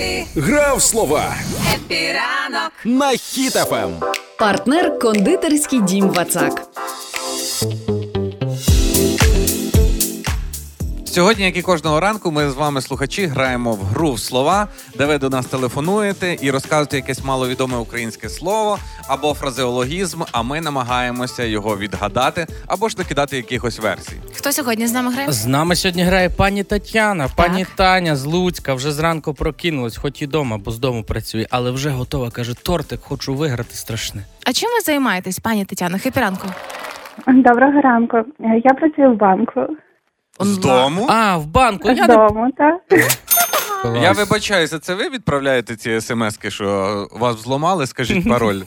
Хеппі, Гра в слова. Хеппі ранок. на Ем. Хіт FM. Партнер кондитерський дім Вацак. Сьогодні, як і кожного ранку, ми з вами, слухачі, граємо в гру в слова, де ви до нас телефонуєте і розказуєте якесь маловідоме українське слово або фразеологізм, а ми намагаємося його відгадати або ж накидати якихось версій. Хто сьогодні з нами грає? З нами сьогодні грає пані Тетяна, пані Таня з Луцька. Вже зранку прокинулась, хоч і дома, бо з дому працює, але вже готова. каже, тортик, хочу виграти страшне. А чим ви займаєтесь, пані Тетяно? Хепіранку. Доброго ранку. Е, Я працюю в банку. З дому? А, в банку. З Я не дому, так? Я вибачаюся, це ви відправляєте ці смски, що вас взломали, скажіть пароль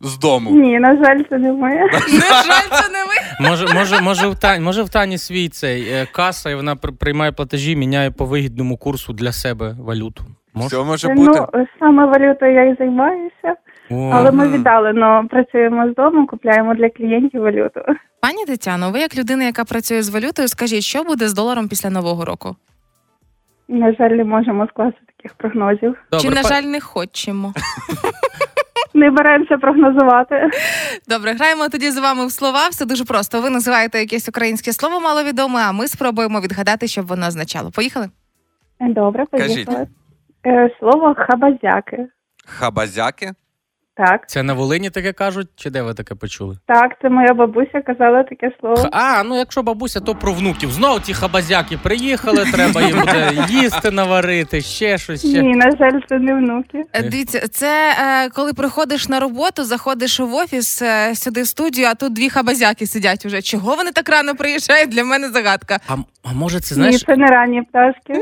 з дому. Ні, на жаль, це не моє. На жаль, це не ви. Може, може, може, в Тані, може в Тані свій цей е, каса, і вона при- приймає платежі, міняє по вигідному курсу для себе валюту. Може? Все може бути. Ну, саме валютою я і займаюся, О, але ми віддали, но працюємо з дому, купляємо для клієнтів валюту. Пані Тетяно, ви як людина, яка працює з валютою, скажіть, що буде з доларом після нового року? На жаль, не можемо скласти таких прогнозів. добре, Чи, на па- жаль, не хочемо? Не беремося прогнозувати. Добре, граємо тоді з вами в слова. Все дуже просто. Ви називаєте якесь українське слово маловідоме, а ми спробуємо відгадати, щоб воно означало. Поїхали? Добре, Кажіть. поїхали. Е, Слово хабазяки. Хабазяки? Так, Це на Волині таке кажуть, чи де ви таке почули? так, це моя бабуся казала таке слово. А, ну якщо бабуся, то про внуків. Знову ті хабазяки приїхали, треба їм буде їсти наварити, ще щось. Ще. Ні, на жаль, це не внуки. Е, Дивіться, це е, коли приходиш на роботу, заходиш в офіс е, сюди в студію, а тут дві хабазяки сидять уже. Чого вони так рано приїжджають? Для мене загадка. А, а може це Ні, знаєш, це не ранні пташки.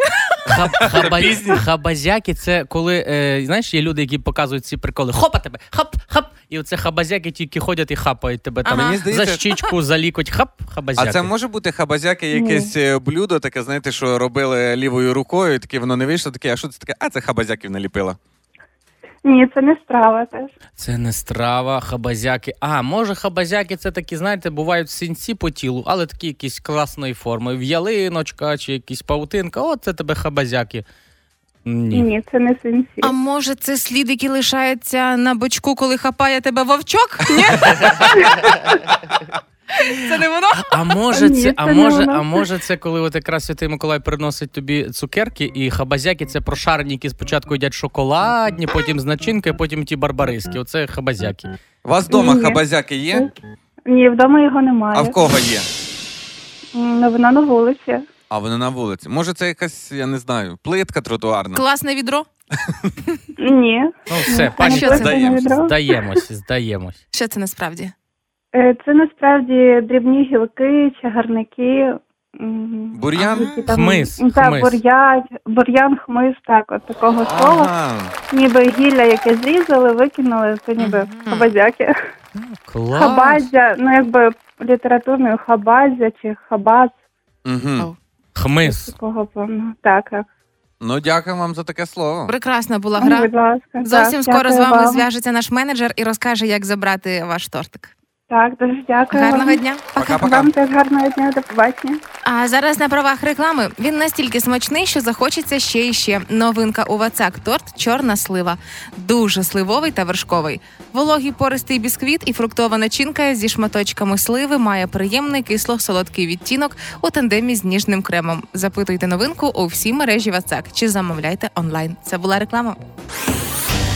хаб, хаба, хабазяки це коли е, знаєш, є люди, які показують ці приколи. Хопа тебе, хап, хап. І оце хабазяки тільки ходять і хапають тебе там Ага. Мені за щічку, за лікоть, хап, хабазяки. а це може бути хабазяки якесь е, блюдо, таке, знаєте, що робили лівою рукою, і таке воно не вийшло, таке, а що це таке? А це хабазяків наліпила. Ні, це не страва теж. Це не страва, хабазяки. А, може, хабазяки це такі, знаєте, бувають синці по тілу, але такі якісь класної форми. В'ялиночка чи якісь паутинка. О, це тебе хабазяки. Ні. Ні, це не синці. А може, це слід, який лишається на бочку, коли хапає тебе вовчок? Ні? Це не воно? А може, Ні, це, це а може, воно. а може, це коли от якраз Святий Миколай приносить тобі цукерки, і хабазяки це прошарені, які спочатку їдять шоколадні, потім з начинкою, потім ті барбариски. Оце хабазяки. У вас вдома Ні. хабазяки є? Ні, вдома його немає. А в кого є? Ну, Вона на вулиці. А вони на вулиці. Може, це якась, я не знаю, плитка тротуарна. Класне відро. Ні. Ну все, пані, що це? плетене здаємось, здаємось. Що це насправді? Е, Це насправді дрібні гілки, чагарники. м, Бур'ян? які там- Хмиз, М, Так, хмиз. бур'ян, бур'ян, хмиз, так, от такого слова. Ага. Ніби гілля, яке зрізали, викинули, це ніби Мгм. хабазяки. Клас. Хабазя, ну якби літературною хабазя чи хабаз. Хмиз. такого певно. Так, так. Ну, дякую вам за таке слово. Прекрасна була гра. Будь ласка. Зовсім так, скоро з дякую вами вам. зв'яжеться наш менеджер і розкаже, як забрати ваш тортик. Так, дуже дякую. Гарного вам. дня. Пока-пока. Вам теж гарного дня, до побачення. А зараз на правах реклами він настільки смачний, що захочеться ще і ще. Новинка у Вацак торт чорна слива. Дуже сливовий та вершковий. Вологий пористий бісквіт і фруктова начинка зі шматочками сливи має приємний кисло-солодкий відтінок у тандемі з ніжним кремом. Запитуйте новинку у всій мережі Вацак чи замовляйте онлайн. Це була реклама.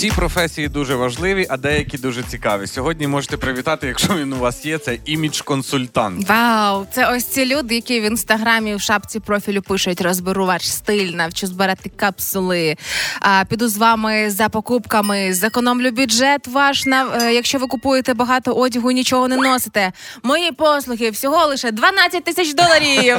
Всі професії дуже важливі, а деякі дуже цікаві. Сьогодні можете привітати, якщо він у вас є, це імідж-консультант. Вау, це ось ці люди, які в інстаграмі в шапці профілю пишуть: розберу ваш стиль, навчу збирати капсули. А, піду з вами за покупками, зекономлю бюджет ваш на е, якщо ви купуєте багато одягу, нічого не носите. Мої послуги всього лише 12 тисяч доларів.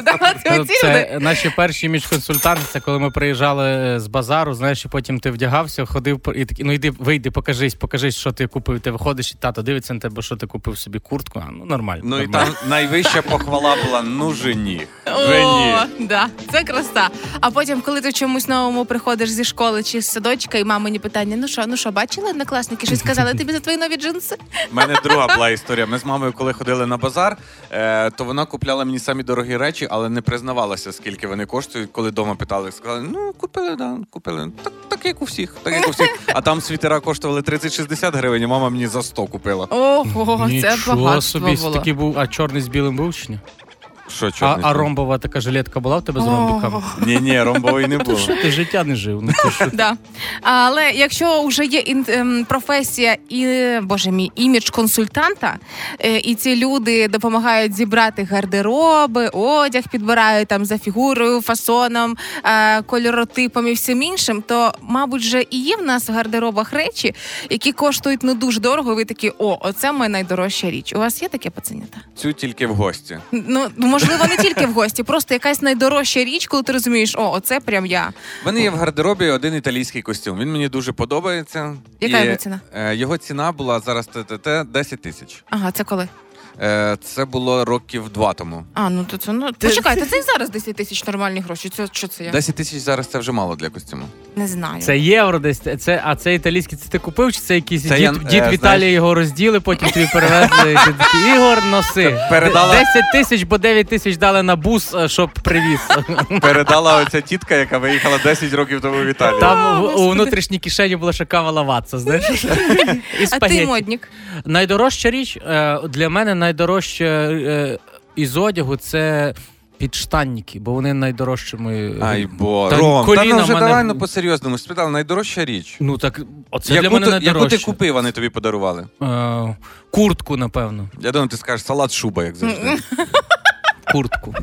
Це наші перші міжконсультанти, це коли ми приїжджали з базару, знаєш, і потім ти вдягався, ходив і такі, ну йди, вийди, покажись, покажись, що ти купив. Ти виходиш, і тато дивиться на тебе, що ти купив собі куртку. А, ну нормально. Ну і там найвища похвала була ну жені. О, да, це краса. А потім, коли ти чомусь новому приходиш зі школи чи з садочка, і мамині питання: ну що, ну що, бачили однокласники? Щось сказали тобі за твої нові джинси? У мене друга була історія. Ми з мамою, коли ходили на базар, е, то вона купляла мені самі дорогі речі, але не признавалася, скільки вони коштують. Коли вдома питали, сказали, ну купили, да, купили. Так, так як у всіх, так як у всіх. А там світера коштували 30-60 гривень, і мама мені за 100 купила. Ого, це Нічого багатство собі, було. такий був, а чорний з білим був чи ні? Що А, чорний? а ромбова така жилетка була в тебе з ромбіками? Ні, ні, ромбової не було. Що ти життя не жив? Ну, що? Да. Але якщо вже є ін, ем, професія і боже мій імідж консультанта, е, і ці люди допомагають зібрати гардероби, одяг підбирають там за фігурою, фасоном, е, кольоротипом і всім іншим, то мабуть вже і є в нас в гардеробах речі, які коштують ну дуже дорого. Ви такі, о, оце моя найдорожча річ. У вас є таке пацанята? Цю тільки в гості. Ну можливо, не тільки в гості, просто якась найдорожча річ, коли ти розумієш, о, оце прям я. В мене є в гардеробі один італійський костюм. Він мені дуже подобається. Яка його ціна? е, Його ціна була зараз ТТТ 10 тисяч. Ага, це коли? Е, Це було років два тому. А, ну то це ну почекайте, це і зараз 10 тисяч нормальні гроші. Це що це я 10 тисяч зараз це вже мало для костюму. не знаю. Це євро десь. Це, а це італійський, це ти купив, чи це якийсь Це дід, я, дід е, в Італії знаєш- його розділи, потім тобі перевезли. і Ти такий, Ігор, носи. передала- 10 тисяч, бо 9 тисяч дали на бус, е, щоб привіз. Передала оця тітка, яка виїхала 10 років тому в Італію. Там в- у внутрішній кишені була ще кава лаватса, знаєш? І а ти спагетті. модник. Найдорожча річ е, для мене найдорожче е, із одягу це підштанники, бо вони найдорожчими. Ай, бо Та Ром, та ну вже мене- давай ну по-серйозному. Спитав, найдорожча річ. Ну так, оце яку, для мене ти, яку ти купив, вони тобі подарували? Е, куртку, напевно. Я думаю, ти скажеш салат шуба, як завжди. Куртку.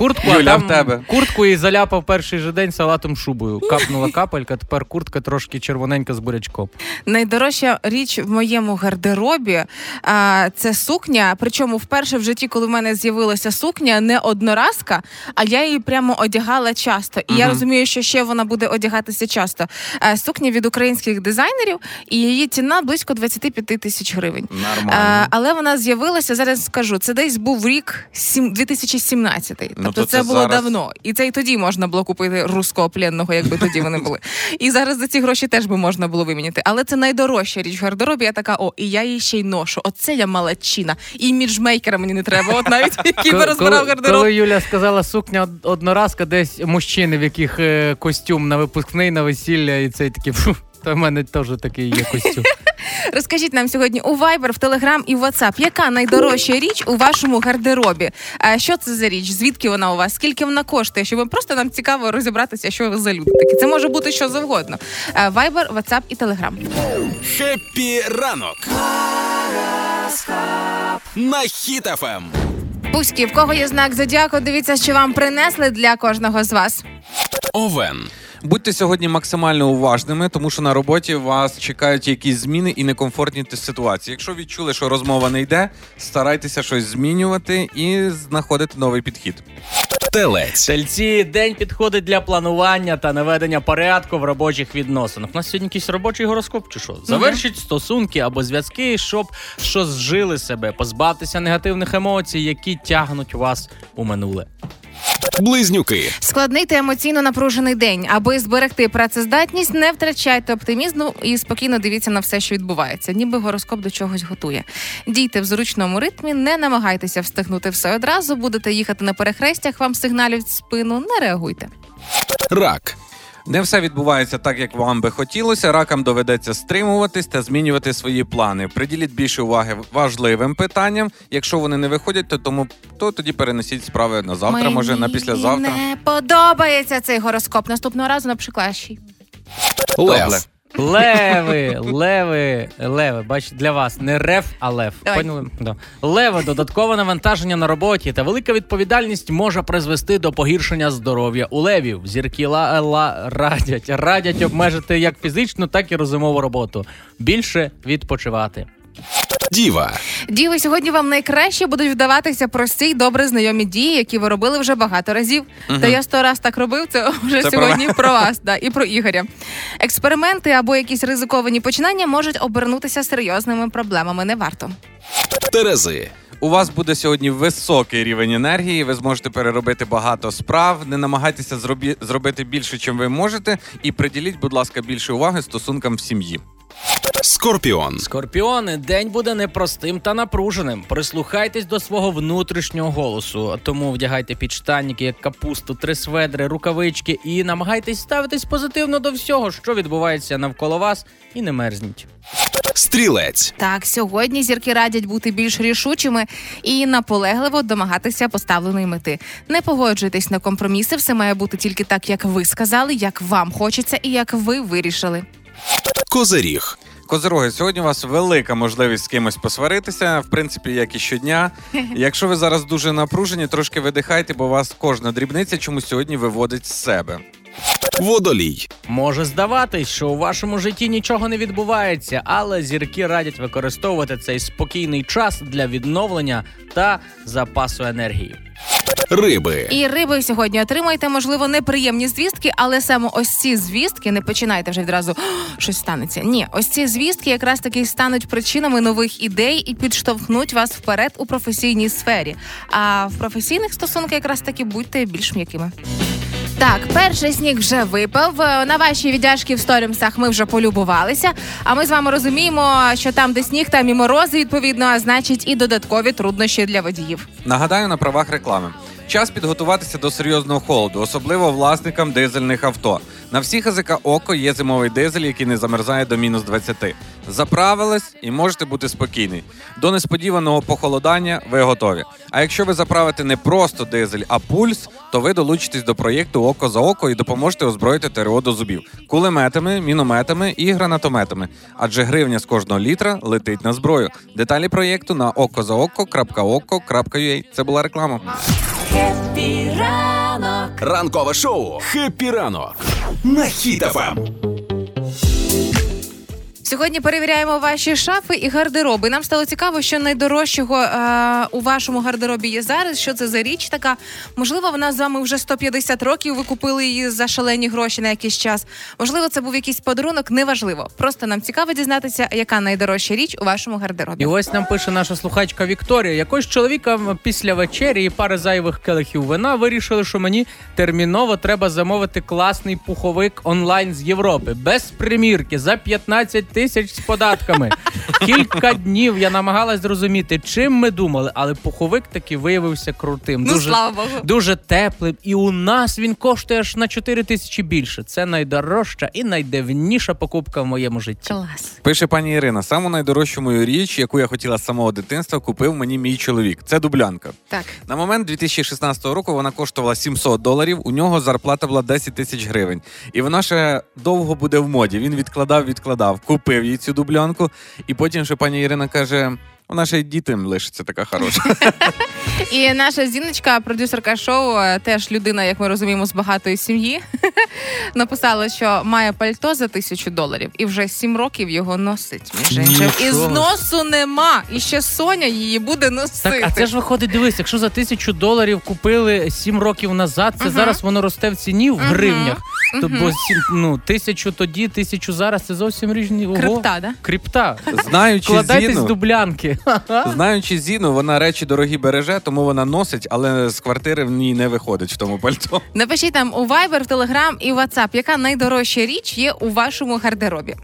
Куртку, Юля, а там в тебе? куртку і заляпав перший же день салатом шубою. Капнула капелька, тепер куртка трошки червоненька з бурячком. Найдорожча річ в моєму гардеробі а, це сукня. Причому вперше в житті, коли в мене з'явилася сукня, не одноразка, а я її прямо одягала часто. І я розумію, що ще вона буде одягатися часто. А, сукня від українських дизайнерів, і її ціна близько 25 тисяч гривень. Нормально. А, але вона з'явилася зараз. Скажу, це десь був рік сім- 2017. Тобто то це, це було зараз- давно. І це і тоді можна було купити руського пленного, якби тоді вони були. І зараз за ці гроші теж би можна було виміняти. Але це найдорожча річ в гардеробі. Я така, о, і я її ще й ношу. Оце я малачина. І іміджмейкера мені не треба. От навіть який би розбирав гардероб. Коли Юля сказала сукня одноразка, десь мужчини, в яких е, костюм на випускний, на весілля, і цей такий. «Фу, То в мене теж такий є костюм. Розкажіть нам сьогодні у Viber, в Telegram і в WhatsApp, яка найдорожча річ у вашому гардеробі? А що це за річ? Звідки вона у вас? Скільки вона коштує? Щоб просто нам цікаво розібратися, що ви за люди такі. Це може бути що завгодно. Е, Viber, WhatsApp і Telegram. Хеппі ранок. На Ем. Хіт FM. Пупські, в кого є знак зодіаку, дивіться, що вам принесли для кожного з вас. Овен. Будьте сьогодні максимально уважними, тому що на роботі вас чекають якісь зміни і некомфортні ситуації. Якщо відчули, що розмова не йде, старайтеся щось змінювати і знаходити новий підхід. Телець. Тельці день підходить для планування та наведення порядку в робочих відносинах. У нас сьогодні якийсь робочий гороскоп, чи що? Завершіть стосунки або зв'язки, щоб що зжили себе, позбавтеся негативних емоцій, які тягнуть вас у минуле. Близнюки. Складний та емоційно напружений день. Аби зберегти працездатність, не втрачайте оптимізму і спокійно дивіться на все, що відбувається, ніби гороскоп до чогось готує. Дійте в зручному ритмі, не намагайтеся встигнути все одразу. Будете їхати на перехрестях, вам сигналюють в спину. Не реагуйте. Рак. Не все відбувається так, як вам би хотілося. Ракам доведеться стримуватись та змінювати свої плани. Приділіть більше уваги важливим питанням. Якщо вони не виходять, то тому то тоді перенесіть справи на завтра, може на післязавтра. не подобається цей гороскоп. Наступного разу напиши кращий. Лев. Леви, леви, леви. Бач, для вас не рев, а лев. Давай. Поняли? Да. Леви, додаткове навантаження на роботі та велика відповідальність може призвести до погіршення здоров'я у левів. Зірки ла, ла радять, радять обмежити як фізичну, так і розумову роботу. Більше відпочивати. Діва. Діви, сьогодні вам найкраще будуть вдаватися прості й добре знайомі дії, які ви робили вже багато разів. Та я сто раз так робив. Це вже Це про сьогодні про вас, да, і про Ігоря. Експерименти або якісь ризиковані починання можуть обернутися серйозними проблемами. Не варто. Терези. У вас буде сьогодні високий рівень енергії. Ви зможете переробити багато справ. Не намагайтеся зробі... зробити більше, чим ви можете, і приділіть, будь ласка, більше уваги стосункам в сім'ї. Скорпіон. Скорпіони, день буде непростим та напруженим. Прислухайтесь до свого внутрішнього голосу. Тому вдягайте підштанники, як капусту, три сведри, рукавички і намагайтесь ставитись позитивно до всього, що відбувається навколо вас, і не мерзніть. Стрілець. Так, сьогодні зірки радять бути більш рішучими і наполегливо домагатися поставленої мети. Не погоджуйтесь на компроміси, все має бути тільки так, як ви сказали, як вам хочеться і як ви вирішили. Козиріг. Козироги, сьогодні у вас велика можливість з кимось посваритися, в принципі, як і щодня. Якщо ви зараз дуже напружені, трошки видихайте, бо вас кожна дрібниця чомусь сьогодні виводить з себе. Водолій. Може здаватись, що у вашому житті нічого не відбувається, але зірки радять використовувати цей спокійний час для відновлення та запасу енергії. Риби. І риби сьогодні отримаєте, можливо, неприємні звістки, але саме ось ці звістки не починайте вже відразу щось станеться. Ні, ось ці звістки якраз таки стануть причинами нових ідей і підштовхнуть вас вперед у професійній сфері. А в професійних стосунках якраз таки будьте більш м'якими. Так, перший сніг вже випав. На ваші віддяжки в сторімсах ми вже полюбувалися. А ми з вами розуміємо, що там, де сніг, там і морози, відповідно, а значить і додаткові труднощі для водіїв. Нагадаю на правах реклами. Час підготуватися до серйозного холоду, особливо власникам дизельних авто. На всіх АЗК Око є зимовий дизель, який не замерзає до мінус 20. Заправились і можете бути спокійні. До несподіваного похолодання ви готові. А якщо ви заправите не просто дизель, а пульс, то ви долучитесь до проєкту Око за око і допоможете озброїти ТРО до зубів кулеметами, мінометами і гранатометами. Адже гривня з кожного літра летить на зброю. Деталі проєкту на okozaoko.oko.ua. Це була реклама. Хеппі ранок. Ранкове шоу. Хеппі ранок. На Ем. Сьогодні перевіряємо ваші шафи і гардероби. Нам стало цікаво, що найдорожчого е, у вашому гардеробі є зараз. Що це за річ така? Можливо, вона з вами вже 150 років. Ви купили її за шалені гроші на якийсь час. Можливо, це був якийсь подарунок. Неважливо. Просто нам цікаво дізнатися, яка найдорожча річ у вашому гардеробі. І ось нам пише наша слухачка Вікторія. Якось чоловіка після вечері і пари зайвих келихів вина вирішили, що мені терміново треба замовити класний пуховик онлайн з Європи без примірки за 15 тисяч з податками. Кілька днів я намагалась зрозуміти, чим ми думали, але пуховик таки виявився крутим. Ну, слава Богу. дуже теплим. І у нас він коштує аж на 4 тисячі більше. Це найдорожча і найдивніша покупка в моєму житті. Клас. Пише пані Ірина: саму найдорожчу мою річ, яку я хотіла з самого дитинства, купив мені мій чоловік. Це дублянка. Так. На момент 2016 року вона коштувала 700 доларів. У нього зарплата була 10 тисяч гривень. І вона ще довго буде в моді. Він відкладав, відкладав, купив їй цю дублянку. І потім ще пані Ірина каже: вона ще й дітям лишиться така хороша. І наша зіночка, продюсерка шоу, е, теж людина, як ми розуміємо, з багатої сім'ї, написала, що має пальто за тисячу доларів і вже сім років його носить. Між іншим. І Нічого. зносу нема. І ще Соня її буде носити. Так, а це ж виходить, дивись, якщо за тисячу доларів купили сім років назад, це Мгм. зараз воно росте в ціні в Мгм. гривнях. То бо сім, ну, тисячу тоді, тисячу зараз це зовсім різні. Ого. Крипта, да? Крипта. Знаючи Кладайтесь Зіну, дублянки. знаючи Зіну, вона речі дорогі береже, тому вона носить, але з квартири в ній не виходить в тому пальто. Напишіть нам у Viber, в Telegram і WhatsApp, яка найдорожча річ є у вашому гардеробі.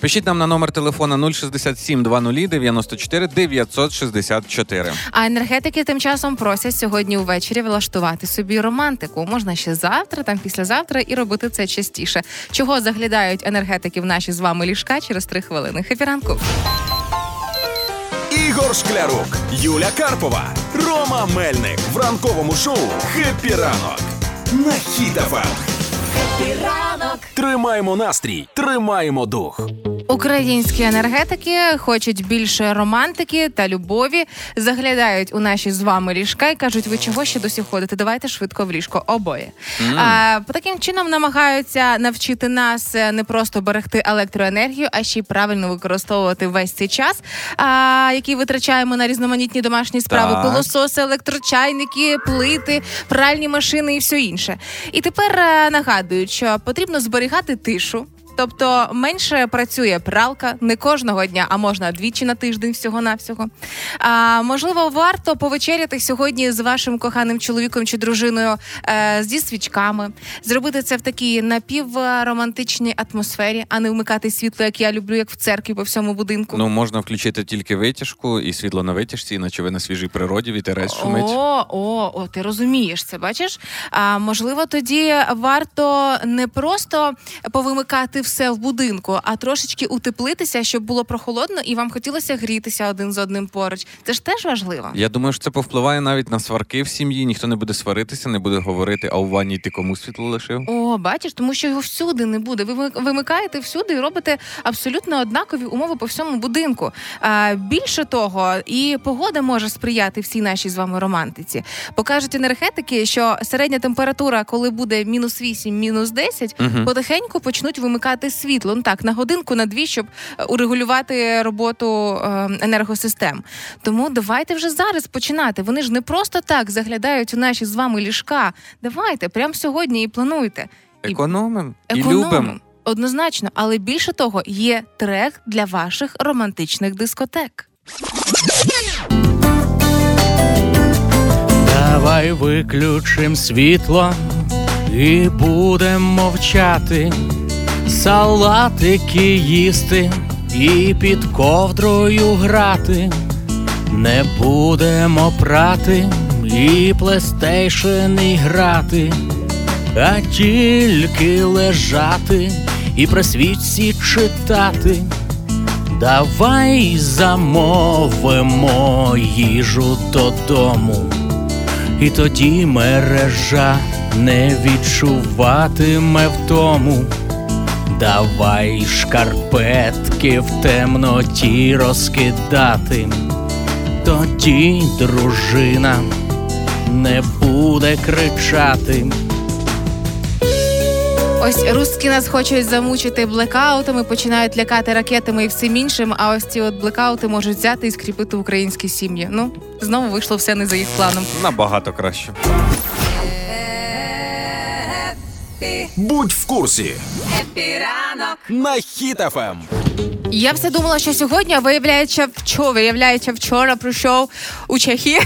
Пишіть нам на номер телефона 067 20 94 964. А енергетики тим часом просять сьогодні увечері влаштувати собі романтику. Можна ще завтра, там післязавтра, і робити це частіше. Чого заглядають енергетики в наші з вами ліжка через три хвилини. Хепі ранку. Ігор Шклярук, Юля Карпова, Рома Мельник в ранковому шоу Хеппі ранок. На Хіт FM. Ранок. Тримаємо настрій, тримаємо дух. Українські енергетики хочуть більше романтики та любові, заглядають у наші з вами ліжка і кажуть, ви чого ще досі ходите? Давайте швидко в ліжко. Обоє. А, по таким чином намагаються навчити нас е, не просто берегти електроенергію, а ще й правильно використовувати весь цей час, а, який витрачаємо на різноманітні домашні справи, Так. пилососи, електрочайники, плити, пральні машини і все інше. І тепер е, нагадують, що потрібно зберігати тишу. Тобто менше працює пралка не кожного дня, а можна двічі на тиждень всього навсього. А можливо, варто повечеряти сьогодні з вашим коханим чоловіком чи дружиною е, зі свічками, зробити це в такій напівромантичній атмосфері, а не вмикати світло, як я люблю, як в церкві по всьому будинку. Ну, можна включити тільки витяжку і світло на витяжці, іначе ви на свіжій природі, вітерець шумить. О, о, о, ти розумієш це, бачиш? А можливо, тоді варто не просто повимикати все в будинку, а трошечки утеплитися, щоб було прохолодно і вам хотілося грітися один з одним поруч. Це ж теж важливо. Я думаю, що це повпливає навіть на сварки в сім'ї. Ніхто не буде сваритися, не буде говорити, а у ванні ти кому світло лишив. О, бачиш, тому що його всюди не буде. Ви вимик- вимикаєте всюди і робите абсолютно однакові умови по всьому будинку. А, більше того, і погода може сприяти всій нашій з вами романтиці. Покажуть енергетики, що середня температура, коли буде мінус 8, мінус 10, Мгм. потихеньку почнуть вимикати світло. Ну так, на годинку, на дві, щоб е, урегулювати роботу е, енергосистем. Тому давайте вже зараз починати. Вони ж не просто так заглядають у наші з вами ліжка. Давайте прямо сьогодні і плануйте. І Економим і любимо. Однозначно, але більше того, є трек для ваших романтичних дискотек. Давай виключим світло і будем мовчати, салатики їсти і під ковдрою грати. Не будемо прати і плейстейшени грати, а тільки лежати і про свічці читати. Давай замовимо їжу додому, і тоді мережа не відчуватиме втому. Давай шкарпетки в темноті розкидати, тоді дружина не буде кричати. Ось русські нас хочуть замучити блекаутами, починають лякати ракетами і всім іншим. А ось ці от блекаути можуть взяти і скріпити українські сім'ї. Ну знову вийшло все не за їх планом. Набагато краще. Будь в курсі. Хеппі ранок на Хіт FM. Я все думала, що сьогодні, а виявляється, вчора, виявляється, вчора прийшов у Чехії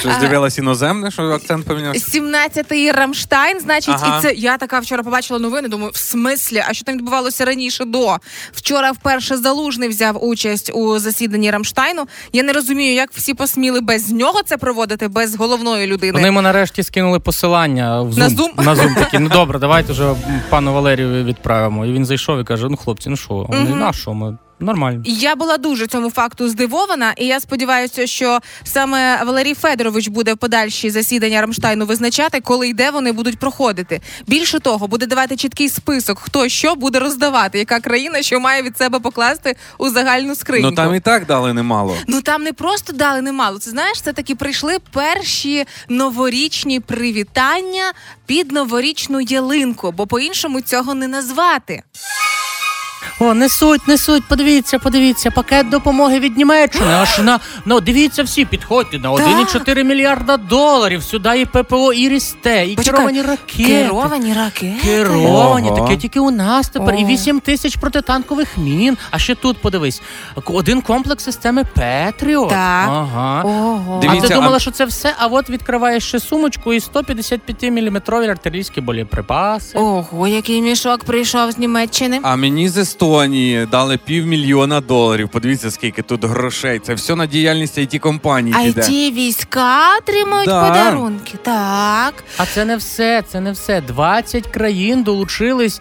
Щось з'явилось іноземне, що акцент помінявся. 17-й Рамштайн. Значить, Ага. і це я така вчора побачила новини. Думаю, в смислі, а що там відбувалося раніше до вчора? Вперше залужний взяв участь у засіданні Рамштайну. Я не розумію, як всі посміли без нього це проводити, без головної людини. Вони йому нарешті скинули посилання в Zoom. На Zoom? На Zoom такі, ну добре, давайте вже пану Валерію відправимо. І він зайшов і каже: ну хлопці, ну що? Вони, Мгм. на що ми? Нормально. Я була дуже цьому факту здивована, і я сподіваюся, що саме Валерій Федорович буде в подальші засідання Рамштайну визначати, коли і де вони будуть проходити. Більше того, буде давати чіткий список, хто що буде роздавати, яка країна що має від себе покласти у загальну скриньку. Ну там і так дали немало. Ну там не просто дали немало. Це знаєш, це таки прийшли перші новорічні привітання під новорічну ялинку, бо по-іншому цього не назвати. О, несуть, несуть, подивіться, подивіться, пакет допомоги від Німеччини. Аж на ну дивіться всі, підходьте на 1,4 мільярда доларів. Сюди і ППО, і Рісте, і Почекай, керовані ракети. Керовані ракети. Керовані, Ого. таке тільки у нас тепер. І О. 8 тисяч протитанкових мін. А ще тут подивись, один комплекс системи Петріот. Так. Ага. Ого. Дивіться, а ти думала, а- що це все? А от відкриваєш ще сумочку і 155 мм артилерійські боєприпаси. Ого, який мішок прийшов з Німеччини. А мені з Естонії дали півмільйона доларів. Подивіться, скільки тут грошей. Це все на діяльність it компаній А піде. ті війська отримують Да. подарунки. Так. А це не все, це не все. 20 країн долучились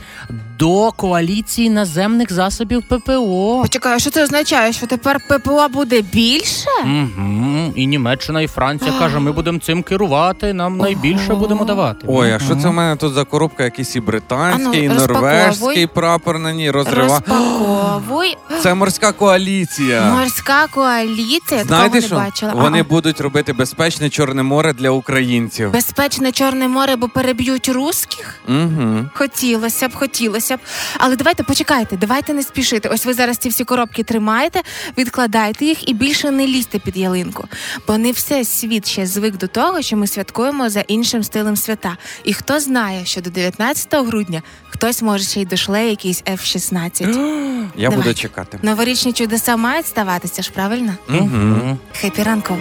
до коаліції наземних засобів ППО. Почекай, а що це означає? Що тепер ППО буде більше? Угу. І Німеччина, і Франція каже, ми будемо цим керувати, нам найбільше будемо давати. Ой, а що це в мене тут за коробка? Якийсь і британський, і норвежський прапор на ній розрива. Розпаковуй. Це морська коаліція. Морська коаліція. Знаєте що? не бачила. Вони А-а. будуть робити безпечне Чорне море для українців. Безпечне Чорне море, бо переб'ють русських? Угу. Хотілося б, хотілося б. Але давайте почекайте, давайте не спішити. Ось ви зараз ці всі коробки тримаєте, відкладайте їх і більше не лізьте під ялинку. Бо не все світ ще звик до того, що ми святкуємо за іншим стилем свята. І хто знає, що до 19 грудня хтось може ще й дошле якийсь F-16. Я Давай. буду чекати. Новорічні чудеса мають ставатися ж, правильно? Угу. Хепі ранку.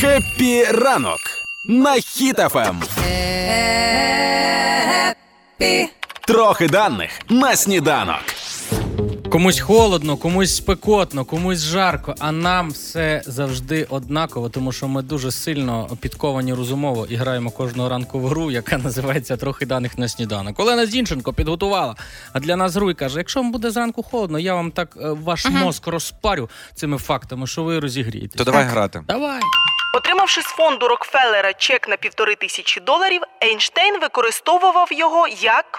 Хеппі ранок на Ем. Хіт-ФМ. Трохи даних на сніданок. Комусь холодно, комусь спекотно, комусь жарко, а нам все завжди однаково, тому що ми дуже сильно підковані розумово і граємо кожного ранку в гру, яка називається Трохи даних на сніданок. Олена Зінченко підготувала. А для нас гру і каже: якщо вам буде зранку холодно, я вам так е, ваш мозк розпарю цими фактами, що ви розігрієтесь. То давай грати. Давай. Отримавши з фонду Рокфеллера чек на півтори тисячі доларів, Ейнштейн використовував його як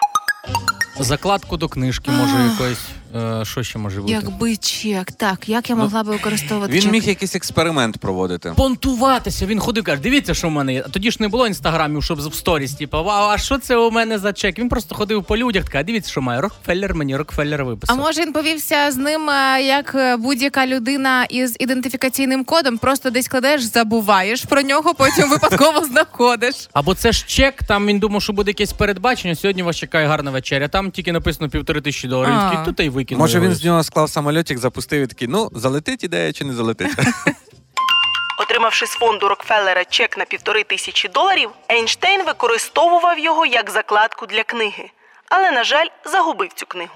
Закладку до книжки, може, якоїсь. Е, що ще може бути? Якби чек, так, як я могла би використовувати Він чек? міг якийсь експеримент проводити. понтуватися. Він ходив, каже, дивіться, що в мене є. Тоді ж не було інстаграмів, щоб в сторіс, типу, а що це у мене за чек? Він просто ходив по людях, така, дивіться, що має. Рокфеллер мені Рокфеллер А може він повівся з ним е, як е, будь-яка людина із ідентифікаційним кодом, просто десь кладеш, забуваєш про нього, потім випадково знаходиш. Або це ж чек, там він думав, що буде якесь передбачення. Сьогодні вас чекає гарна вечеря. Там тільки написано півтори тисячі доларів. Тут і викинув. Може він з нього склав самольотик, запустив і такий, ну, залетить ідея чи не залетить. Отримавши з фонду Рокфеллера чек на півтори тисячі доларів, Ейнштейн використовував його як закладку для книги. Але, на жаль, загубив цю книгу.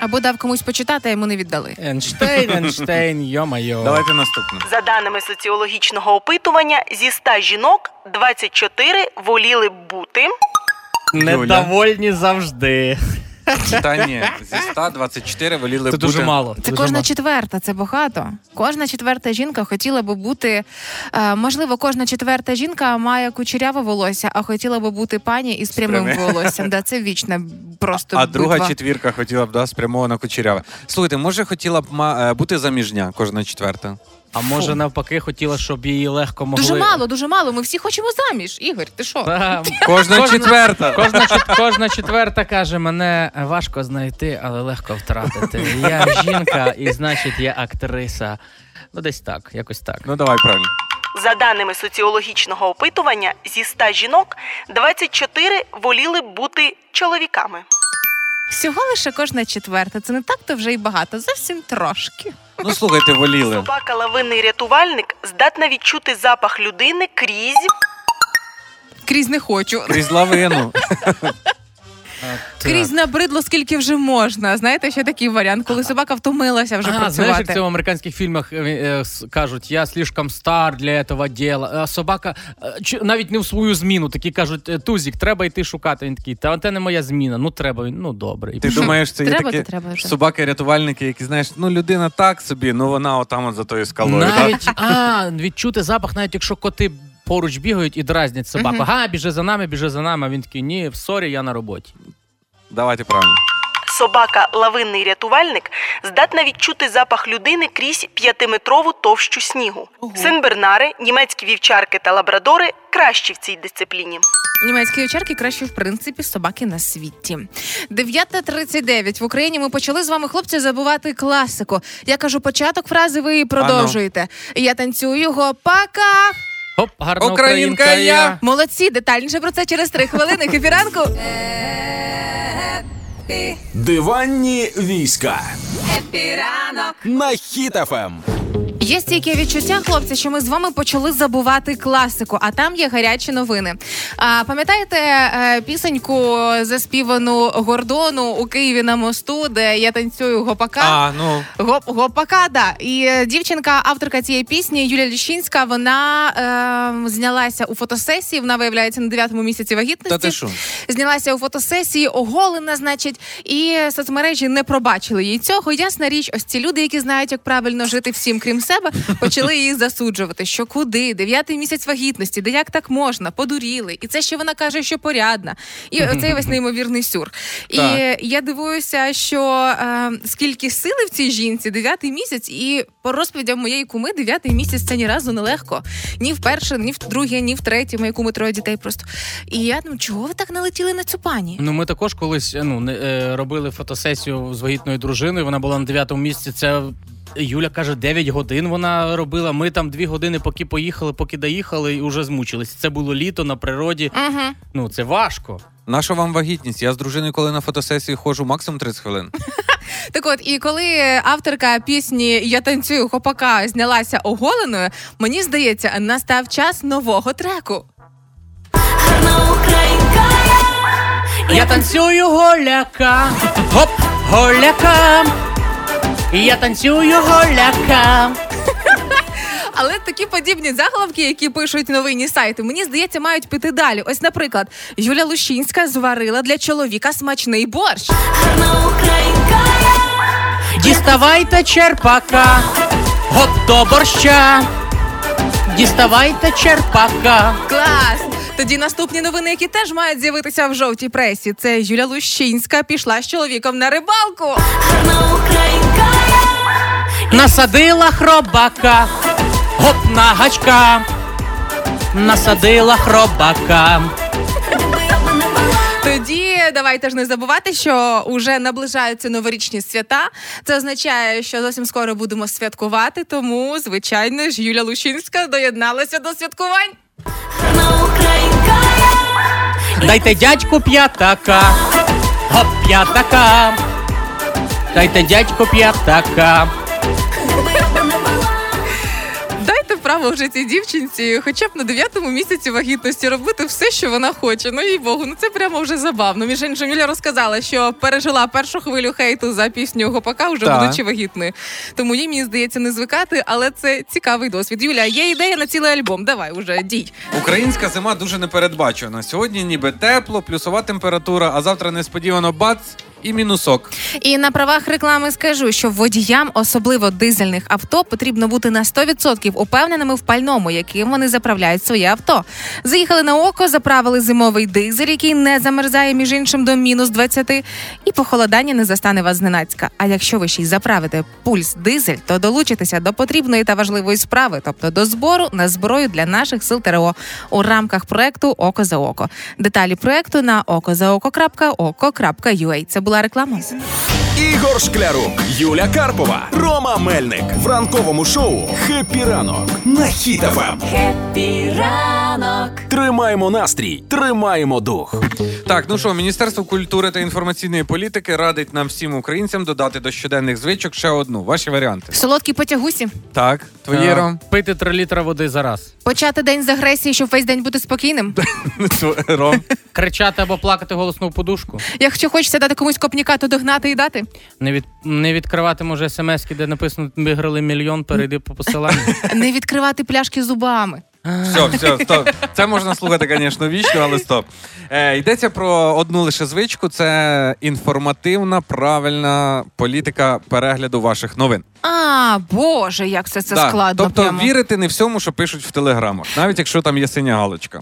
Або дав комусь почитати, а йому не віддали. Ейнштейн, Ейнштейн, йо-майо. Давайте наступне. За даними соціологічного опитування, зі 100 жінок 24 воліли бути. Недовольні завжди. Та ні, зі 124 воліли Це бути. дуже мало. Це дуже кожна мало. четверта, це багато. Кожна четверта жінка хотіла би бути. Е, можливо, кожна четверта жінка має кучеряве волосся, а хотіла би бути пані із прямим волоссям. Да, це вічна просто А друга четвірка хотіла б да, спрямована кучеряве. Слухайте, може хотіла б ма- е, бути заміжня кожна четверта? А може навпаки хотіла, щоб її легко могли. Дуже мало, дуже мало. Ми всі хочемо заміж. Ігор, ти що? Та, Кожна четверта. Кожна, чет- кожна четверта каже, мене важко знайти, але легко втратити. Я жінка, і значить я актриса. Ну, десь так, якось так. Ну давай правильно. За даними соціологічного опитування, зі 100 жінок 24 воліли б бути чоловіками. Всього лише кожна четверта. Це не так то вже й багато, зовсім трошки. Ну слухайте, воліли. Собака лавинний рятувальник здатна відчути запах людини крізь. Крізь не хочу. Крізь лавину. Крізь набридло, скільки вже можна. Знаєте, ще такий варіант, коли собака втомилася вже А, знаєш, як працювати. це в американських фільмах е, е, кажуть, я слишком стар для этого діла. А собака е, навіть не в свою зміну. Такі кажуть, «Е, Тузік, треба йти шукати. Він такий, та це не моя зміна. Ну треба. Ну добре. Ти думаєш, це є Треба, такі собаки-рятувальники, які знаєш, ну людина так собі, ну вона отам от за тою скалою. Навіть а, відчути запах, навіть якщо коти поруч бігають і дразнять собаку. Мгм. Ага, біжи за нами, біжи за нами. А він такий, ні, sorry, я на роботі. Давайте правильно. Собака лавинний рятувальник здатна відчути запах людини крізь п'ятиметрову товщу снігу. Сенбернари, німецькі вівчарки та лабрадори кращі в цій дисципліні. Німецькі овчарки кращі, в принципі, собаки на світі. 9.39. В Україні ми почали з вами, хлопці, забувати класику. Я кажу початок фрази, ви її продовжуєте. Я танцюю гопака. Хоп, гарна Українка українка, я. я. Молодці, детальніше про це через три хвилини. Хепіранку. Диванні війська Епіранок на Ем. Є стійке відчуття, хлопці, що ми з вами почали забувати класику, а там є гарячі новини. А пам'ятаєте е, пісеньку заспівану Гордону у Києві на мосту, де я танцюю гопака? А, ну Гоп, гопака, да. І е, дівчинка, авторка цієї пісні Юлія Ліщинська, вона е, знялася у фотосесії. Вона виявляється на 9-му місяці вагітності. Та ти що? Знялася у фотосесії, оголена, значить, і соцмережі не пробачили їй цього. Ясна річ, ось ці люди, які знають, як правильно жити всім, крім себе, почали її засуджувати. Що куди? Дев'ятий місяць вагітності, де як так можна? Подуріли. І це ще вона каже, що порядна. І оцей весь неймовірний сюр. І Так. я дивуюся, що е, скільки сили в цій жінці, дев'ятий місяць, і по розповідям моєї куми, дев'ятий місяць це ні разу не легко. Ні вперше, ні в друге, ні в третє. Моєї куми троє дітей просто. І я думаю, чого ви так налетіли на цю пані? Ну, ми також колись ну, не, е, робили фотосесію з вагітною дружиною. Вона була на дев'ятому місці. Це Юля каже, 9 годин вона робила. Ми там 2 години, поки поїхали, поки доїхали, і вже змучились. Це було літо на природі. Угу. Ну, це важко. наша вам вагітність? Я з дружиною, коли на фотосесії ходжу, максимум 30 хвилин. Так от, і коли авторка пісні Я танцюю хопака знялася оголеною, мені здається, настав час нового треку. Я танцюю голяка, гоп, голяка. Я танцюю голяка. Але такі подібні заголовки, які пишуть новинні сайти, мені здається, мають піти далі. Ось, наприклад, Юля Лущинська зварила для чоловіка смачний борщ. Діставайте черпака, гоп до борща. Діставайте черпака. Клас! Тоді наступні новини, які теж мають з'явитися в жовтій пресі. Це Юля Лущинська пішла з чоловіком на рибалку. Насадила хробака, гоп на гачка. Насадила хробака. Тоді давайте ж не забувати, що вже наближаються новорічні свята. Це означає, що зовсім скоро будемо святкувати. Тому, звичайно ж, Юля Лущинська доєдналася до святкувань. Дайте дядьку п'ятака, гоп п'ятака. Дайте дядьку п'ятака. Право вже цій дівчинці, хоча б на дев'ятому місяці вагітності робити все, що вона хоче. Ну їй богу, ну це прямо вже забавно. Між іншим, Юля розказала, що пережила першу хвилю хейту за пісню Гопака, вже Так. будучи вагітною. Тому їй мені здається не звикати, але це цікавий досвід. Юля, є ідея на цілий альбом. Давай уже дій. Українська зима дуже непередбачена. Сьогодні ніби тепло, плюсова температура, а завтра несподівано бац і мінусок. І на правах реклами скажу, що водіям, особливо дизельних авто, потрібно бути на 100% упевненими в пальному, яким вони заправляють своє авто. Заїхали на око, заправили зимовий дизель, який не замерзає між іншим до мінус 20, і похолодання не застане вас зненацька. А якщо ви ще й заправите пульс дизель, то долучитеся до потрібної та важливої справи, тобто до збору на зброю для наших сил ТРО у рамках проекту Око за око. Деталі проекту на okozaoko.oko.ua. Це була реклама. Ігор Шклярук, Юля Карпова, Рома Мельник в ранковому шоу «Хеппі ранок» на Ем. Хіт-ФМ. Тримаємо настрій, тримаємо дух. Так, ну що, Міністерство культури та інформаційної політики радить нам всім українцям додати до щоденних звичок ще одну. Ваші варіанти. Солодкі потягусі. Так, твої Е, Ром. Пити 3 літра води за раз. Почати день з агресії, щоб весь день бути спокійним. Ром. Кричати або плакати голосно в подушку. Якщо хочеться дати комусь копніка, то догнати і дати. Не, від... не відкривати може смс-ки, де написано виграли мільйон, перейди по посиланню. Не відкривати пляшки зубами. Все, все, стоп. Це можна слухати, звісно, вічно, але стоп. Е, йдеться про одну лише звичку: це інформативна, правильна політика перегляду ваших новин. А, боже, як все це Да, складно. Тобто прямо. вірити не всьому, що пишуть в телеграмах, навіть якщо там є синя галочка.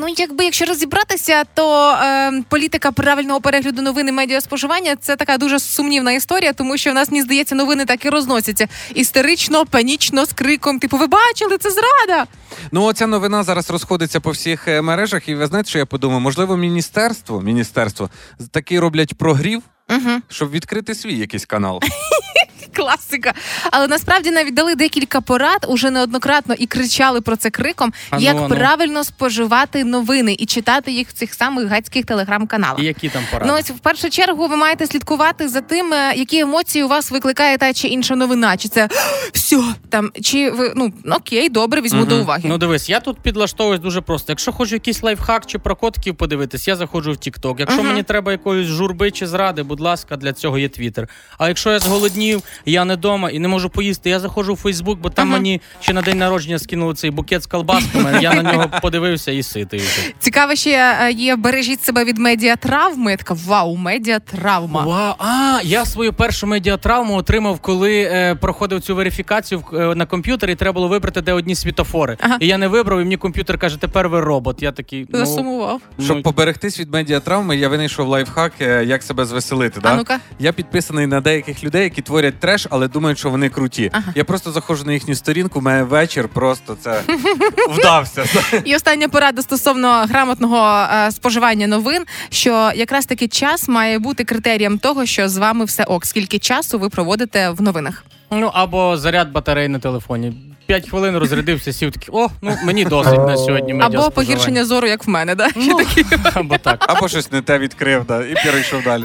Ну, якби якщо розібратися, то е, політика правильного перегляду новин і медіаспоживання це така дуже сумнівна історія, тому що в нас мені здається, новини так і розносяться істерично, панічно, з криком. Типу, ви бачили, це зрада. Ну, оця новина зараз розходиться по всіх е, мережах, і ви знаєте, що я подумав? Можливо, міністерство, міністерство таки роблять прогрів, Угу. щоб відкрити свій якийсь канал. Класика. Але насправді навіть дали декілька порад уже неоднократно і кричали про це криком, А ну, як а ну. правильно споживати новини і читати їх в цих самих гацьких телеграм-каналах. І які там поради? Ну ось в першу чергу ви маєте слідкувати за тим, е, які емоції у вас викликає та чи інша новина. Чи це все там, чи ви ну окей, добре, візьму до уваги. Ну дивись, я тут підлаштовуюсь дуже просто. Якщо хочу якийсь лайфхак чи про котків подивитись, я заходжу в TikTok. Якщо Мгм. мені треба якоїсь журби чи зради, будь ласка, для цього є Twitter. А якщо я зголоднів, я не вдома і не можу поїсти, я заходжу в Facebook, бо там Ага. мені ще на день народження скинули цей букет з колбасками. Я на нього подивився і ситий. Цікаво, ще е, є бережіть себе від медіатравми. Я така вау, медіатравма. Вау, а я свою першу медіатравму отримав, коли е, проходив цю верифікацію в- е, на комп'ютері, і треба було вибрати, де одні світофори. Ага. І я не вибрав, і мені комп'ютер каже, тепер ви робот. Я такий ну, Засумував. Щоб ну, поберегтись від медіатравми, я винайшов лайфхак, е, як себе звеселити. А Да? ну-ка. Я підписаний на деяких людей, які творять треш, але думають, що вони круті. Ага. Я просто заходжу на їхню сторінку, у мене вечір просто це вдався. І остання порада стосовно грамотного е, споживання новин, що якраз таки час має бути критерієм того, що з вами все ок. Скільки часу ви проводите в новинах? Ну або заряд батареї на телефоні. П'ять хвилин розрядився, сів такий, о, ну мені досить на сьогодні Або погіршення зору, як в мене, да? Ну, або так. Або щось не те відкрив, да, і перейшов далі.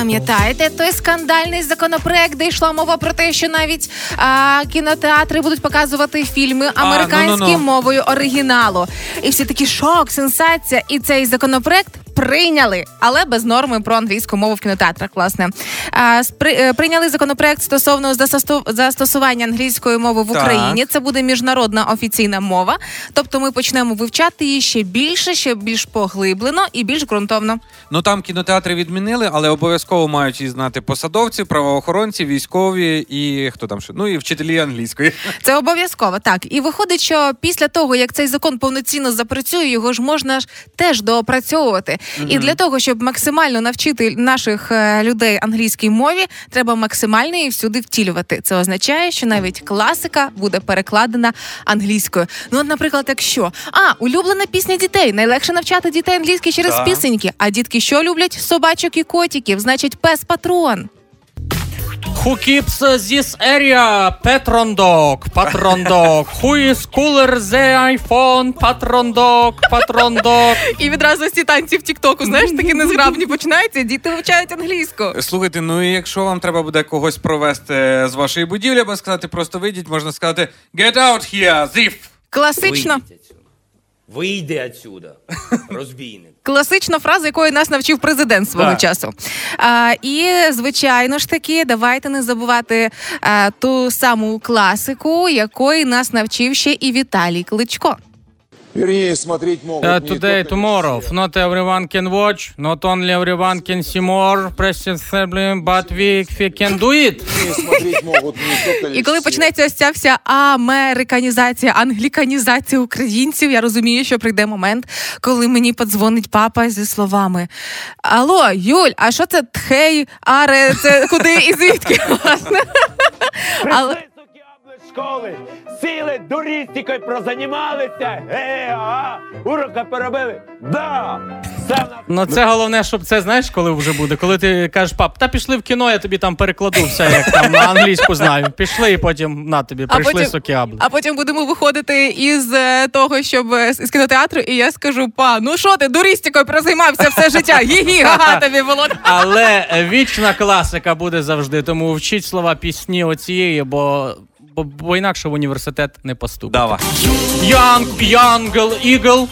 Пам'ятаєте той скандальний законопроект, де йшла мова про те, що навіть а, кінотеатри будуть показувати фільми американською ну-ну-ну. мовою оригіналу. І всі такі шок, сенсація. І цей законопроект прийняли, але без норми про англійську мову в кінотеатрах. Власне а, спри- е, прийняли законопроект стосовно застосу- застосування англійської мови в Так. Україні. Це буде міжнародна офіційна мова. Тобто, ми почнемо вивчати її ще більше, ще більш поглиблено і більш ґрунтовно. Ну там кінотеатри відмінили, але обов'язково мають її знати посадовці, правоохоронці, військові і хто там ще? Ну і вчителі англійської. Це обов'язково так. І виходить, що після того, як цей закон повноцінно запрацює, його ж можна ж теж доопрацьовувати. І для того, щоб максимально навчити наших е, людей англійській мові, треба максимально її всюди втілювати. Це означає, що навіть класика буде перекладена англійською. Ну, от, наприклад, якщо а улюблена пісня дітей, найлегше навчати дітей англійській через Так. пісеньки. А дітки що люблять? Собачок і котиків, значить, пес патрон. Who keeps uh, this area? Patron dog, patron dog. Who is cooler the iPhone? Patron dog, patron dog. І відразу ці танці в Тіктоку, знаєш, такі незграбні починаються. Діти вивчають англійську. Слухайте, ну і якщо вам треба буде когось провести з вашої будівлі, або сказати, просто вийдіть, можна сказати Get out here, thief! Класично. Вийди отсюда, розбійник. Класична фраза, якої нас навчив президент свого Так. часу. А, і звичайно ж таки, давайте не забувати а, ту саму класику, якої нас навчив ще і Віталій Кличко. Вернее, смотреть могут Uh, today, tomorrow. все. Not everyone can watch. Not only everyone can see more. Precisely, but we, we can do it. І коли почнеться ось ця вся американізація, англіканізація українців, я розумію, що прийде момент, коли мені подзвонить папа зі словами: Алло, Юль, а що це тхей, аре, це куди і звідки? власне?» Але школи, сіли дурістикою прозанімалися, ге, ага, урока поробили. Да! Все Ну це головне, щоб це знаєш, коли вже буде. Коли ти кажеш, пап, та пішли в кіно, я тобі там перекладу все, як там на англійську знаю. Пішли і потім на тобі, А прийшли потім- сокіабли. А потім будемо виходити із е, того, щоб е, з кінотеатру, і я скажу: па, ну що ти дурістикою прозаймався все життя? Гі-гі, тобі було. Але вічна класика буде завжди, тому вчіть слова пісні оцієї, бо, бо, бо інакше в університет не поступите. Давай. Young, young eagle.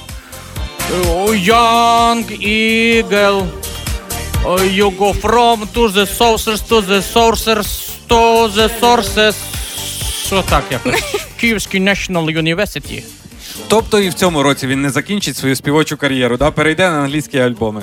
Oh, Young eagle. You go from to the sources, to the sources, to the sources. Що так якось? Київський National University. Тобто і в цьому році він не закінчить свою співочу кар'єру, да? перейде на англійські альбоми.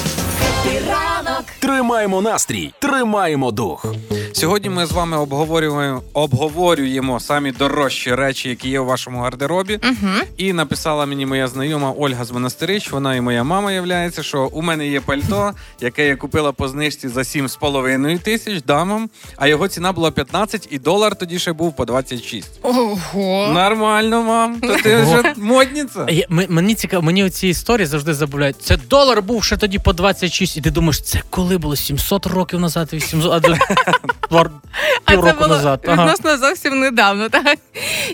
Ранок. Тримаємо настрій, тримаємо дух. Сьогодні ми з вами обговорюємо, обговорюємо самі дорожчі речі, які є у вашому гардеробі. Угу. І написала мені моя знайома Ольга з Монастирич. Вона і моя мама являється, що у мене є пальто, яке я купила по знижці за 7,5 тисяч дамам, а його ціна була 15, і долар тоді ще був по 26. Ого. Нормально, мам. То ти вже модниця. Я- м- Мені цікаво, мені ці історії завжди забавляють. Це долар був ще тоді по 26, і ти думаєш, це коли було 700 років назад, 800, а до пар- А це було назад. Відносно зовсім недавно, так.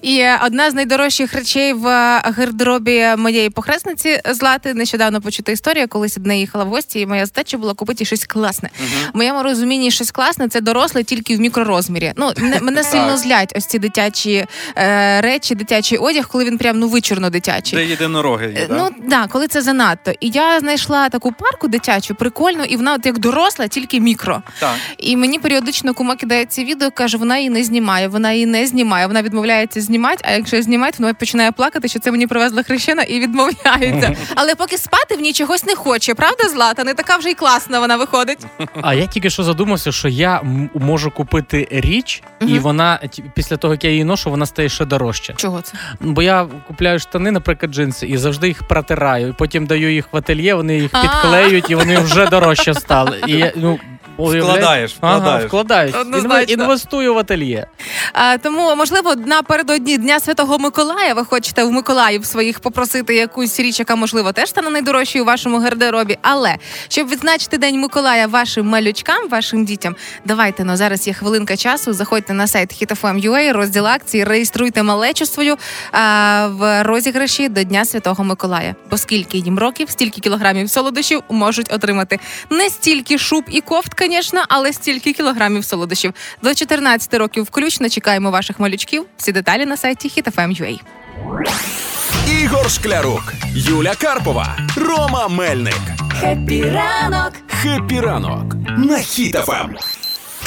І е, одна з найдорожчих речей в е, гардеробі моєї похресниці Злати нещодавно почута історія, колись до неї їхала в гості, і моя задача була купити щось класне. В моєму розумінні щось класне це доросле тільки в мікророзмірі. Ну мене сильно злять ось ці дитячі е, речі, дитячий одяг, коли він прям ну вичурно дитячий. Де єдинороги є, да? Ну да, коли це занадто. І я знайшла таку парку дитячу, прикольну, і вона от як доросла, тільки мікро. Так. І мені періодично кума кидає ці відео, каже, вона її не знімає, вона її не знімає. Вона відмовляється знімати. А якщо знімати, вона починає плакати, що це мені привезла хрещена і відмовляється. Але поки спати в ній чогось не хоче, правда, Злата? Не така вже й класна вона виходить. А я тільки що задумався, що я м- можу купити річ, і вона ті- після того, як я її ношу, вона стає ще дорожча. Чого це? Бо я купляю штани, наприклад, джинси, і завжди їх протираю. І потім даю їх в ательє, вони їх підклеюють, і вони вже дорожче стали. І я, уявляєш? Вкладаєш, Ага, вкладаєш. вкладаєш. Однозначно. Інве- Інвестую в ательє. А, тому, можливо, напередодні Дня Святого Миколая ви хочете в Миколаїв своїх попросити якусь річ, яка можливо теж стане найдорожчою у вашому гардеробі. Але щоб відзначити День Миколая вашим малючкам, вашим дітям, давайте ну зараз є хвилинка часу. Заходьте на сайт HitFM.ua, розділ акції, реєструйте малечу свою а, в розіграші до Дня Святого Миколая. Бо скільки їм років, стільки кілограмів солодощів можуть отримати. Не стільки шуб і кофт, звісно, але стільки кілограмів солодощів. До 14 років включно чекаємо ваших малючків. Всі деталі на сайті HitFM.ua. Ігор Шклярук, Юля Карпова, Рома Мельник. Хеппі ранок! Хеппі ранок на Хіт-ФМ.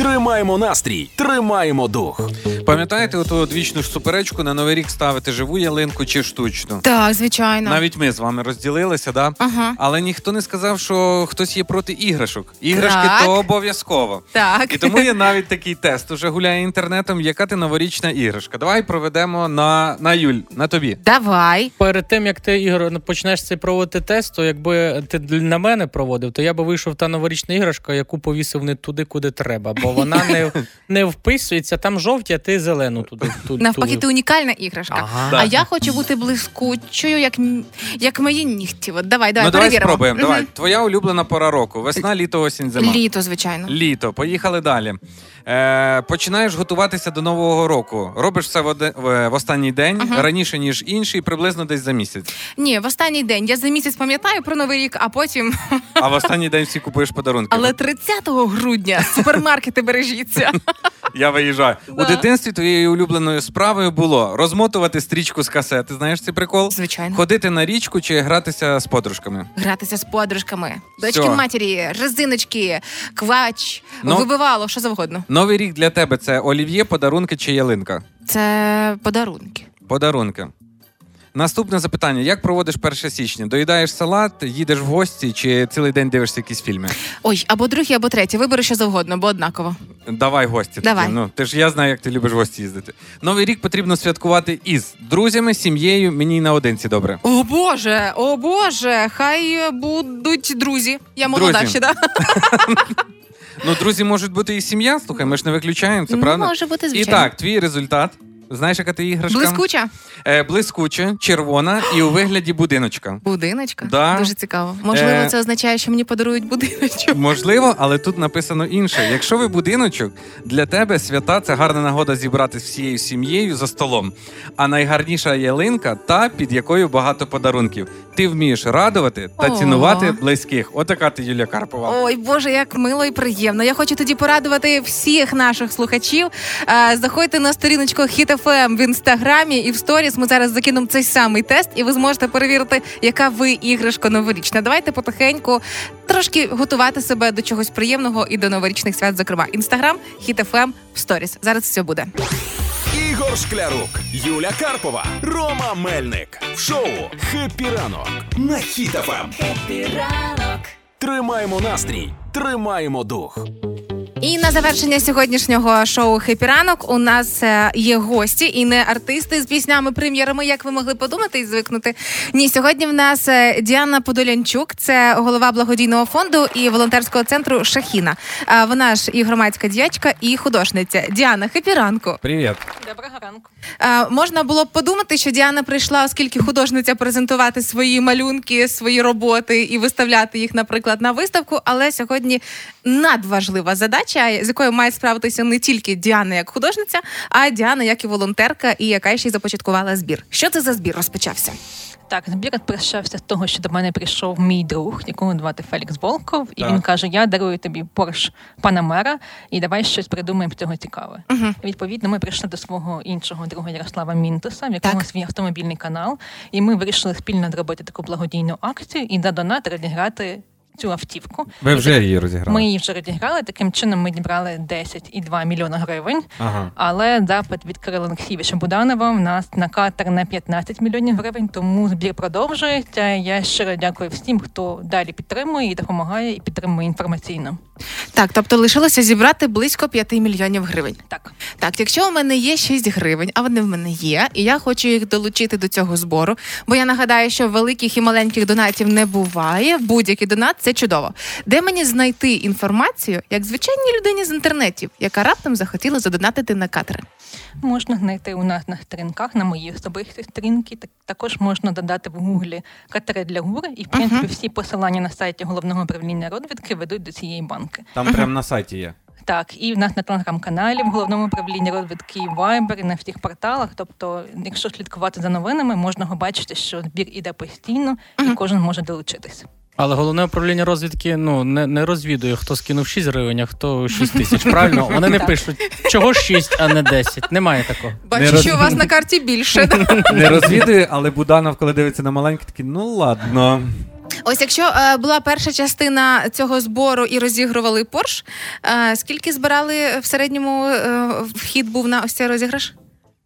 Тримаємо настрій, тримаємо дух. Пам'ятаєте оту одвічну ж суперечку на Новий рік ставити живу ялинку чи штучну? Так, звичайно. Навіть ми з вами розділилися, да? Ага. але ніхто не сказав, що хтось є проти іграшок. Іграшки Так. то обов'язково. Так. І тому є навіть такий тест. Уже гуляє інтернетом, яка ти новорічна іграшка. Давай проведемо на, на Юль, на тобі. Давай. Перед тим як ти Ігор почнеш цей проводити тест, то якби ти на мене проводив, то я би вийшов та новорічна іграшка, яку повісив не туди, куди треба, бо вона не, не вписується. Там жовті, а ти зелену туди. туди Навпаки, ти унікальна іграшка. Ага. А я хочу бути блискучою, як, як мої нігті. От давай, давай, ну давай перевіримо. спробуємо. Мгм. Давай. Твоя улюблена пора року. Весна, літо, осінь, зима. Літо, звичайно. Літо, поїхали далі. Е, починаєш готуватися до нового року. Робиш це в, оде- в, в останній день Ага. раніше ніж інший, приблизно десь за місяць. Ні, в останній день. Я за місяць пам'ятаю про новий рік, а потім. А в останній день всі купуєш подарунки. Але 30 грудня супермаркети бережіться. Я виїжджаю. У дитинстві твоєю улюбленою справою було розмотувати стрічку з касети. Знаєш цей прикол? Звичайно. Ходити на річку чи гратися з подружками. Гратися з подружками, дочки матері, резиночки, квач, Ну. вибивало, що завгодно. Новий рік для тебе це олів'є, подарунки чи ялинка? Це подарунки. Подарунки. Наступне запитання: як проводиш 1 січня? Доїдаєш салат, їдеш в гості чи цілий день дивишся якісь фільми? Ой, або другий, або третій. Вибери що завгодно, бо однаково. Давай гості. Давай. Такі. Ну ти ж я знаю, як ти любиш в гості їздити. Новий рік потрібно святкувати із друзями, сім'єю. Мені наодинці добре. О Боже, о Боже, хай будуть друзі. Я молода Друзі. ще, да? Ну, друзі, можуть бути і сім'я. Слухай, ми ж не виключаємо це, Ну, правда? може бути, І звичайно. так, твій результат. Знаєш, яка ти іграшка? Блискуча Е, блискуча, червона і у вигляді будиночка. будиночка. Да. Дуже цікаво. Можливо, Е. це означає, що мені подарують будиночок. Можливо, але тут написано інше. Якщо ви будиночок, для тебе свята це гарна нагода зібратися всією сім'єю за столом. А найгарніша ялинка та, під якою багато подарунків. Ти вмієш радувати та О. цінувати близьких. Отака ти Юлія Карпова. Ой, Боже, як мило і приємно. Я хочу тоді порадувати всіх наших слухачів. Е, Заходьте на сторіночку HitFM в інстаграмі і в сторіс. Ми зараз закинемо цей самий тест, і ви зможете перевірити, яка ви іграшка новорічна. Давайте потихеньку трошки готувати себе до чогось приємного і до новорічних свят. Зокрема, інстаграм, HitFM, в сторіс. Зараз все буде. Ігор Шклярук, Юля Карпова, Рома Мельник. В шоу «Хеппі ранок» на Хіт-ФМ. Хеппі ранок! Тримаємо настрій, тримаємо дух. І на завершення сьогоднішнього шоу «Хепіранок» у нас е, є гості і не артисти з піснями прем'єрами, як ви могли подумати і звикнути. Ні, сьогодні в нас е, Діана Подолянчук, це голова благодійного фонду і волонтерського центру Шахіна. А Вона ж і громадська діячка, і художниця. Діана, хепіранку. Привіт. Доброго ранку. А, можна було б подумати, що Діана прийшла, оскільки художниця презентувати свої малюнки, свої роботи і виставляти їх, наприклад, на виставку. Але сьогодні надважлива задача, з якою має справитися не тільки Діана як художниця, а Діана як і волонтерка, і яка ще й започаткувала збір. Що це за збір розпочався? Так, збір почався з того, що до мене прийшов мій друг, якого звати Фелікс Волков, і Так. він каже: Я дарую тобі Порш Панамера, і давай щось придумаємо з цього цікаве. Угу. Відповідно, ми прийшли до свого іншого друга Ярослава Мінтуса, в якого свій автомобільний канал, і ми вирішили спільно зробити таку благодійну акцію і за донат розіграти цю автівку. Ви вже її розіграли? Ми її вже розіграли. Таким чином ми зібрали 10,2 мільйона гривень. Ага. Але запит від Кирила Олексійовича Буданова в нас на катер на 15 мільйонів гривень, тому збір продовжується. Я щиро дякую всім, хто далі підтримує і допомагає, і підтримує інформаційно. Так, тобто лишилося зібрати близько 5 мільйонів гривень. Так. Так, якщо у мене є 6 гривень, а вони в мене є, і я хочу їх долучити до цього збору, бо я нагадаю, що великих і маленьких донатів не буває. Будь-який донат це чудово. Де мені знайти інформацію, як звичайній людині з інтернетів, яка раптом захотіла задонатити на катери? Можна знайти у нас на сторінках, на моїй особистій сторінці. Так- Також можна додати в гуглі катери для гур, і в принципі всі посилання на сайті головного управління розвідки ведуть до цієї банки. Там прямо на сайті є. Так, і в нас на телеграм-каналі, в головному управлінні розвідки і Viber, і на всіх порталах. Тобто, якщо слідкувати за новинами, можна побачити, що збір іде постійно, і кожен може долучитись. Але головне управління розвідки ну не, не розвідує, хто скинув 6 гривень, а хто 6 тисяч. Правильно? Вони не пишуть, чого 6, а не 10. Немає такого. Бачу, що у вас на карті більше. Не розвідує, але Буданов, коли дивиться на маленький, такий, ну ладно. Ось якщо е, була перша частина цього збору і розігрували Порш, е, скільки збирали в середньому е, вхід був на ось цей розіграш?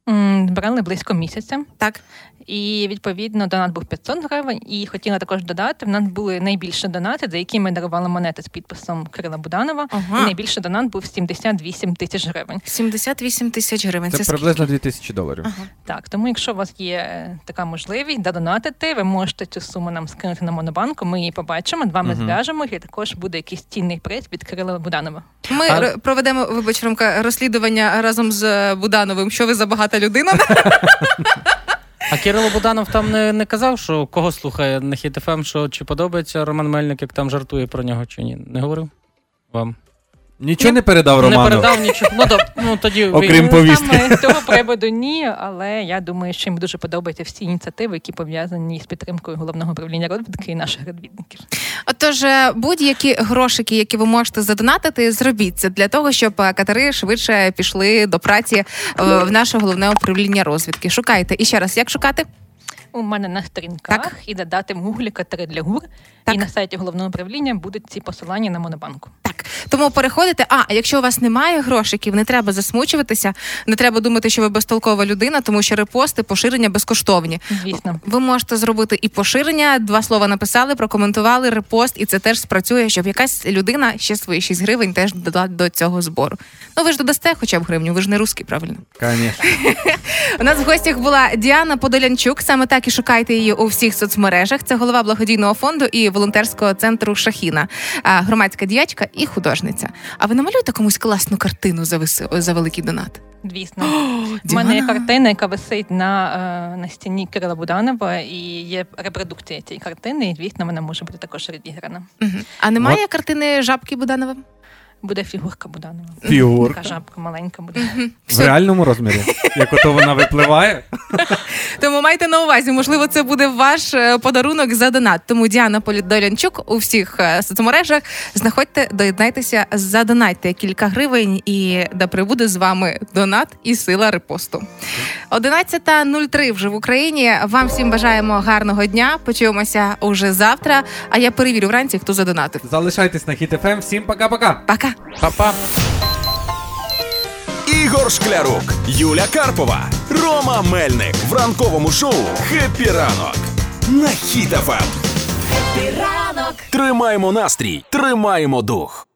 Збирали близько місяця. Так. І відповідно донат був 500 гривень. І хотіла також додати: в нас були найбільші донати, за які ми дарували монети з підписом Кирила Буданова. Ага. І найбільший донат був 78 тисяч гривень. 78 тисяч гривень. Це, Це, приблизно 2000 доларів. Так, тому якщо у вас є е, така можливість додонатити, ви можете цю суму нам скинути на монобанку. Ми її побачимо, з вами Мгм. зв'яжемо, і також буде якийсь цінний приз від Кирила Буданова. Ми р- проведемо, вибач, Ромка, розслідування разом з е, Будановим. Що ви за багата людина? А Кирило Буданов там не, не казав, що кого слухає на Хіт-ФМ, що чи подобається Роман Мельник, як там жартує про нього, чи ні? Не говорив вам? Нічого не передав Роману? Не передав нічого. Ну, доб- ну тоді Окрім повістки. Саме з цього приводу ні, але я думаю, що їм дуже подобаються всі ініціативи, які пов'язані з підтримкою головного управління розвідки і наших розвідників. Отож, е, будь-які грошики, які ви можете задонатити, зробіть це для того, щоб е, катери швидше пішли до праці е, в наше головне управління розвідки. Шукайте. І ще раз, як шукати? У мене на сторінках і додати в гуглі катери для гур. І на сайті головного управління будуть ці посилання на монобанку. Тому переходите. А, а якщо у вас немає грошиків, не треба засмучуватися, не треба думати, що ви безтолкова людина, тому що репости, поширення безкоштовні. Звісно, ви можете зробити і поширення. Два слова написали, прокоментували репост, і це теж спрацює, щоб якась людина ще свої 6 гривень теж додала до цього збору. Ну ви ж додасте хоча б гривню, ви ж не русський, правильно? Конечно. У нас в гостях була Діана Подолянчук. Саме так і шукайте її у всіх соцмережах. Це голова благодійного фонду і волонтерського центру Шахіна, громадська діячка і художниця. А ви намалюєте комусь класну картину за виси за великий донат? Звісно, У мене є картина, яка висить на, е, на стіні Кирила Буданова, і є репродукція цієї картини, і звісно, вона може бути також відіграна. Угу. А немає картини жабки Буданова? Буде фігурка Буданова. Фігурка? Така жабка маленька буде. В реальному розмірі? Як ото вона випливає? Тому майте на увазі, можливо, це буде ваш е, подарунок за донат. Тому Діана Полідолянчук у всіх е, соцмережах знаходьте, доєднайтеся, задонатьте кілька гривень, і да прибуде з вами донат і сила репосту. 11.03 вже в Україні. Вам всім бажаємо гарного дня. Почуємося уже завтра. А я перевірю вранці, хто задонатив. Залишайтесь на Хіт-ФМ. Всім пока-пока. Пока. Па-па. Ігор Шклярук, Юля Карпова, Рома Мельник в ранковому шоу «Хеппі ранок» на Хіт-ФМ. Ранок Тримаємо настрій, тримаємо дух.